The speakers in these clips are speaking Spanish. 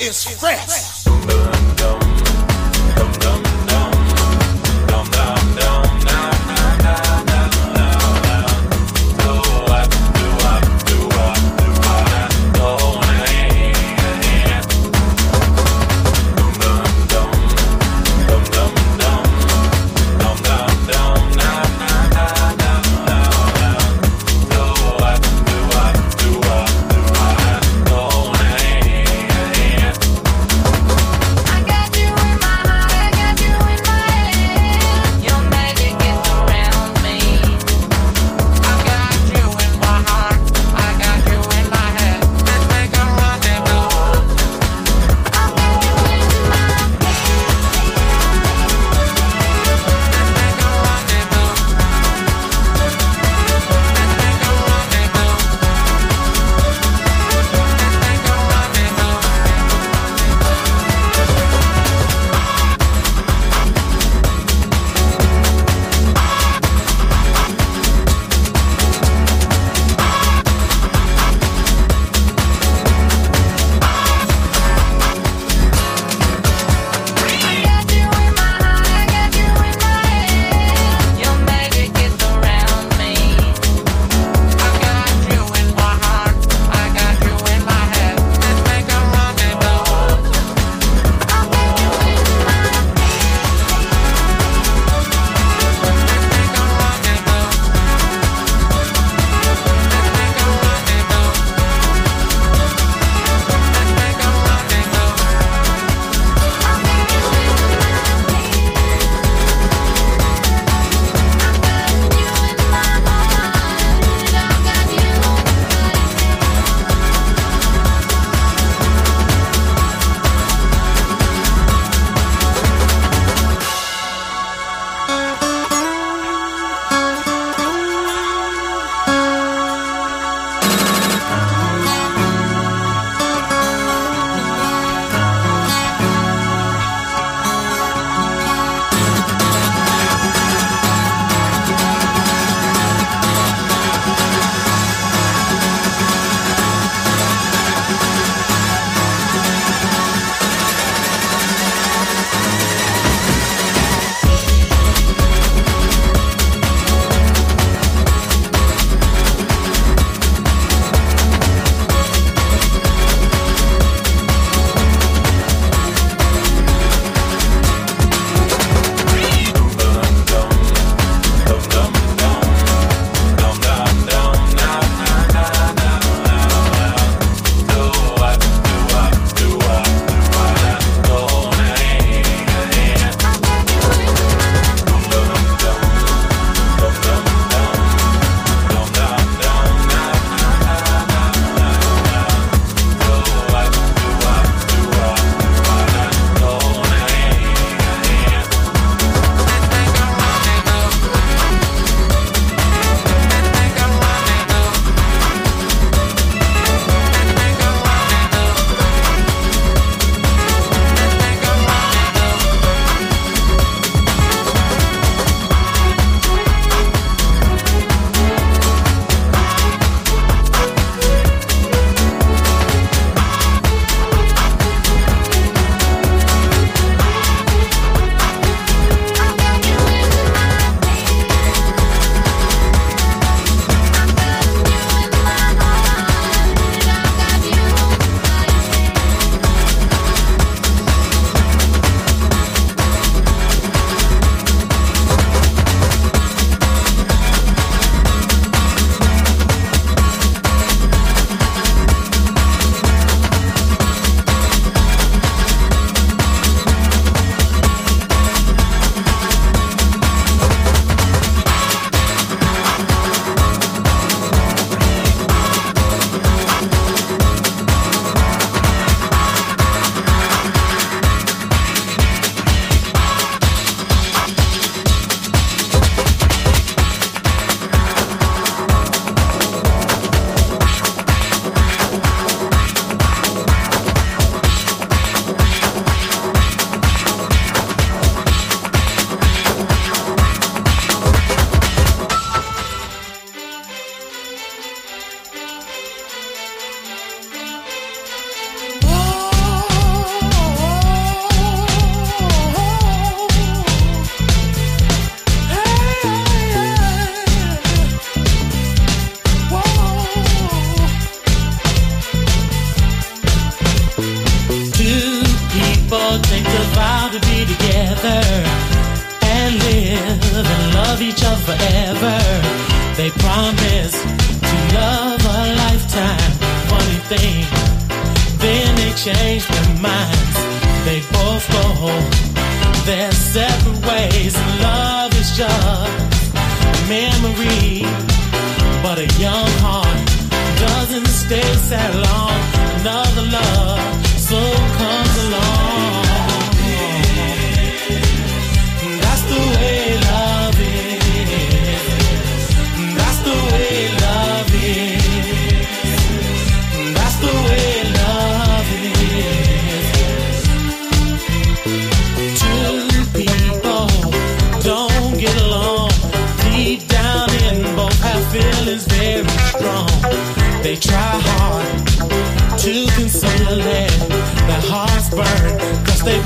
And this is fresh.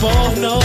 for no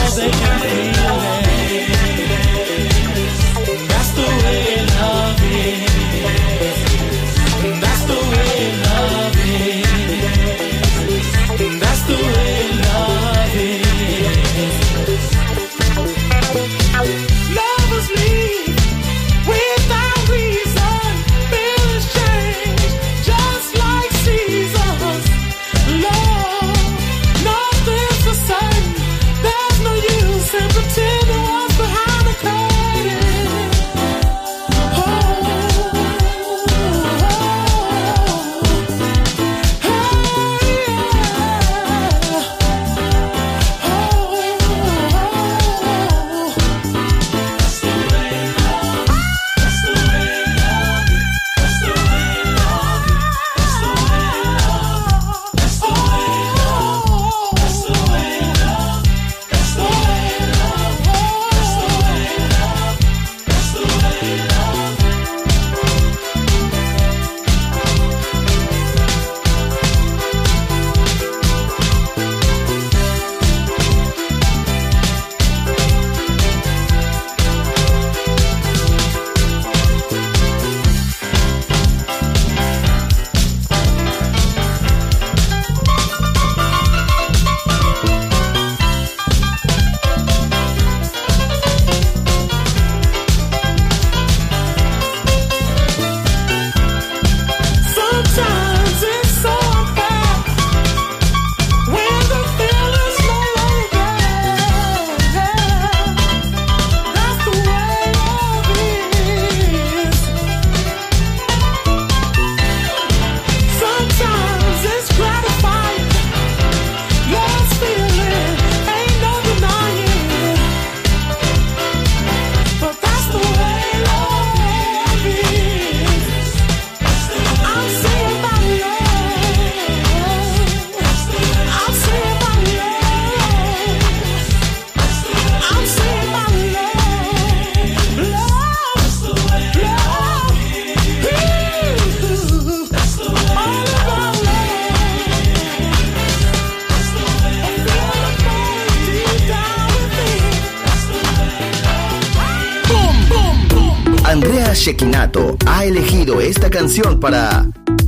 para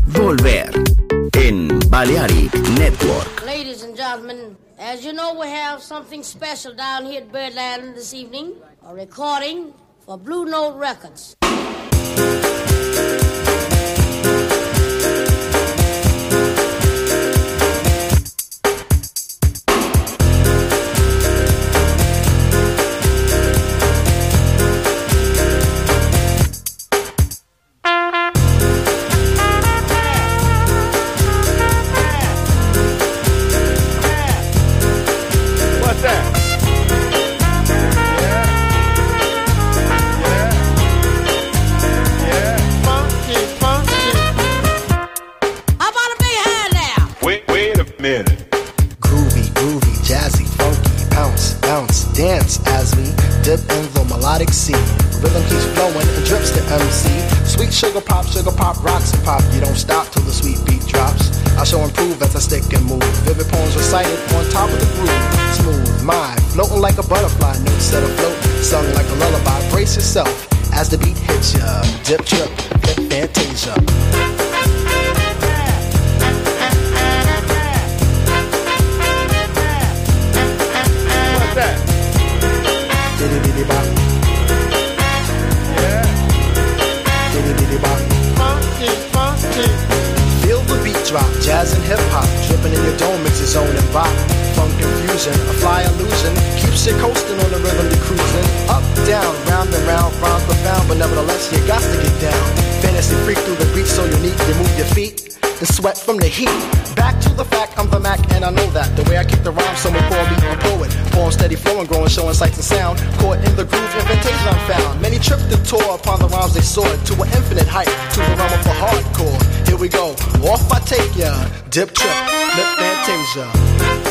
Volver en Balearic Network. Ladies and gentlemen, as you know, we have something special down here at Birdland this evening. A recording for Blue Note Records. Jazzy, funky, bounce, bounce, dance as we dip in the melodic sea. Rhythm keeps flowing and drips to MC. Sweet sugar pop, sugar pop, rocks and pop. You don't stop till the sweet beat drops. I shall improve as I stick and move. Vivid poems recited on top of the groove. Smooth, mind, floating like a butterfly. Notes set afloat, sung like a lullaby. Brace yourself as the beat hits ya. Dip, trip, hip, fantasia. Diddy, bop. Yeah. Diddy, bop. funky, funky. Feel the beat drop, jazz and hip hop, dripping in your dome, it's your zone and rock. Funk confusion, a fly illusion, keeps you coasting on the rhythm you're cruising. Up, down, round and round, rhymes profound, but nevertheless you got to get down. Fantasy freak through the beat so unique, you move your feet and sweat from the heat. Back to the fact, I'm the Mac, and I know that. The way I kick the rhyme, someone call me a poet. Form steady flowing, growing, showing sights and sound. Caught in the groove, invitation I'm found. Many tripped and tore upon the rhymes they soared to an infinite height, to the realm of the hardcore. Here we go, off I take ya. Dip trip, lip fantasia.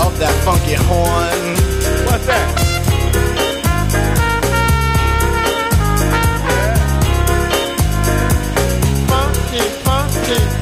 of that funky horn. What's that? Funky, funky.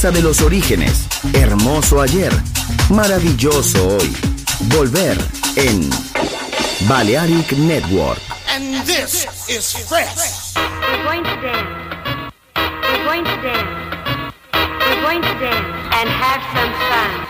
Casa de los Orígenes, Hermoso Ayer, Maravilloso Hoy, Volver en Balearic Network. And this is fresh. We're going to dance. We're going to dance. We're going to dance and have some fun.